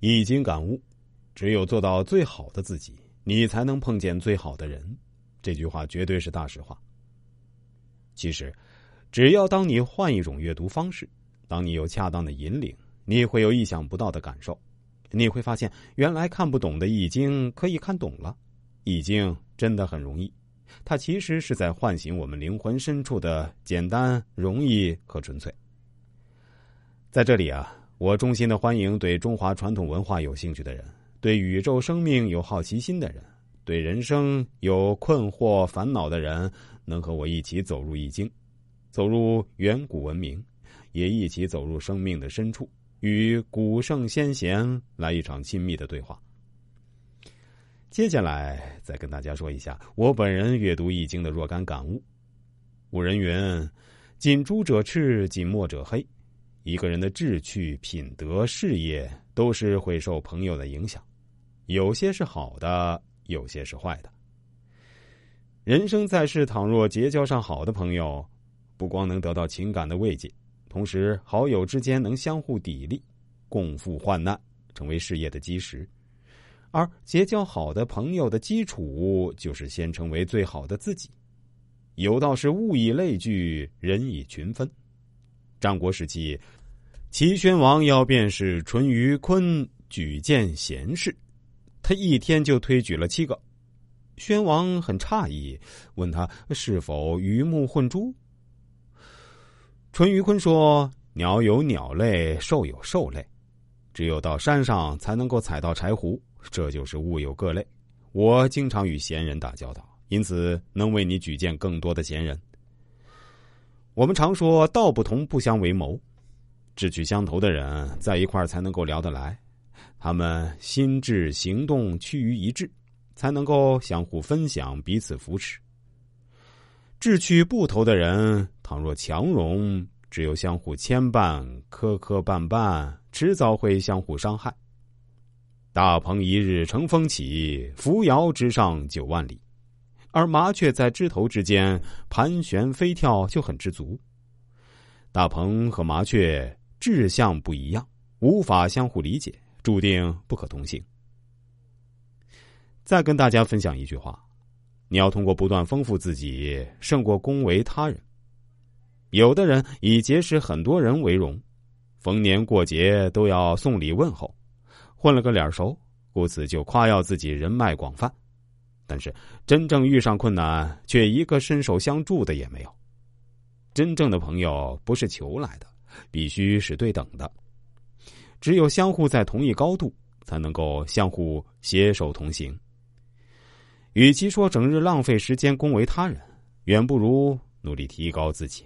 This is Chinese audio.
易经感悟：只有做到最好的自己，你才能碰见最好的人。这句话绝对是大实话。其实，只要当你换一种阅读方式，当你有恰当的引领，你会有意想不到的感受。你会发现，原来看不懂的易经可以看懂了。易经真的很容易，它其实是在唤醒我们灵魂深处的简单、容易和纯粹。在这里啊，我衷心的欢迎对中华传统文化有兴趣的人，对宇宙生命有好奇心的人，对人生有困惑烦恼的人，能和我一起走入易经，走入远古文明，也一起走入生命的深处。与古圣先贤来一场亲密的对话。接下来再跟大家说一下我本人阅读易经的若干感悟。古人云：“近朱者赤，近墨者黑。”一个人的志趣、品德、事业都是会受朋友的影响，有些是好的，有些是坏的。人生在世，倘若结交上好的朋友，不光能得到情感的慰藉。同时，好友之间能相互砥砺，共赴患难，成为事业的基石。而结交好的朋友的基础，就是先成为最好的自己。有道是“物以类聚，人以群分”。战国时期，齐宣王要便是淳于髡举荐贤士，他一天就推举了七个。宣王很诧异，问他是否鱼目混珠。淳于髡说：“鸟有鸟类，兽有兽类，只有到山上才能够采到柴胡，这就是物有各类。我经常与贤人打交道，因此能为你举荐更多的贤人。我们常说道不同不相为谋，志趣相投的人在一块才能够聊得来，他们心智行动趋于一致，才能够相互分享，彼此扶持。”志趣不投的人，倘若强融，只有相互牵绊、磕磕绊绊，迟早会相互伤害。大鹏一日乘风起，扶摇直上九万里，而麻雀在枝头之间盘旋飞跳，就很知足。大鹏和麻雀志向不一样，无法相互理解，注定不可同行。再跟大家分享一句话。你要通过不断丰富自己，胜过恭维他人。有的人以结识很多人为荣，逢年过节都要送礼问候，混了个脸熟，故此就夸耀自己人脉广泛。但是真正遇上困难，却一个伸手相助的也没有。真正的朋友不是求来的，必须是对等的。只有相互在同一高度，才能够相互携手同行。与其说整日浪费时间恭维他人，远不如努力提高自己。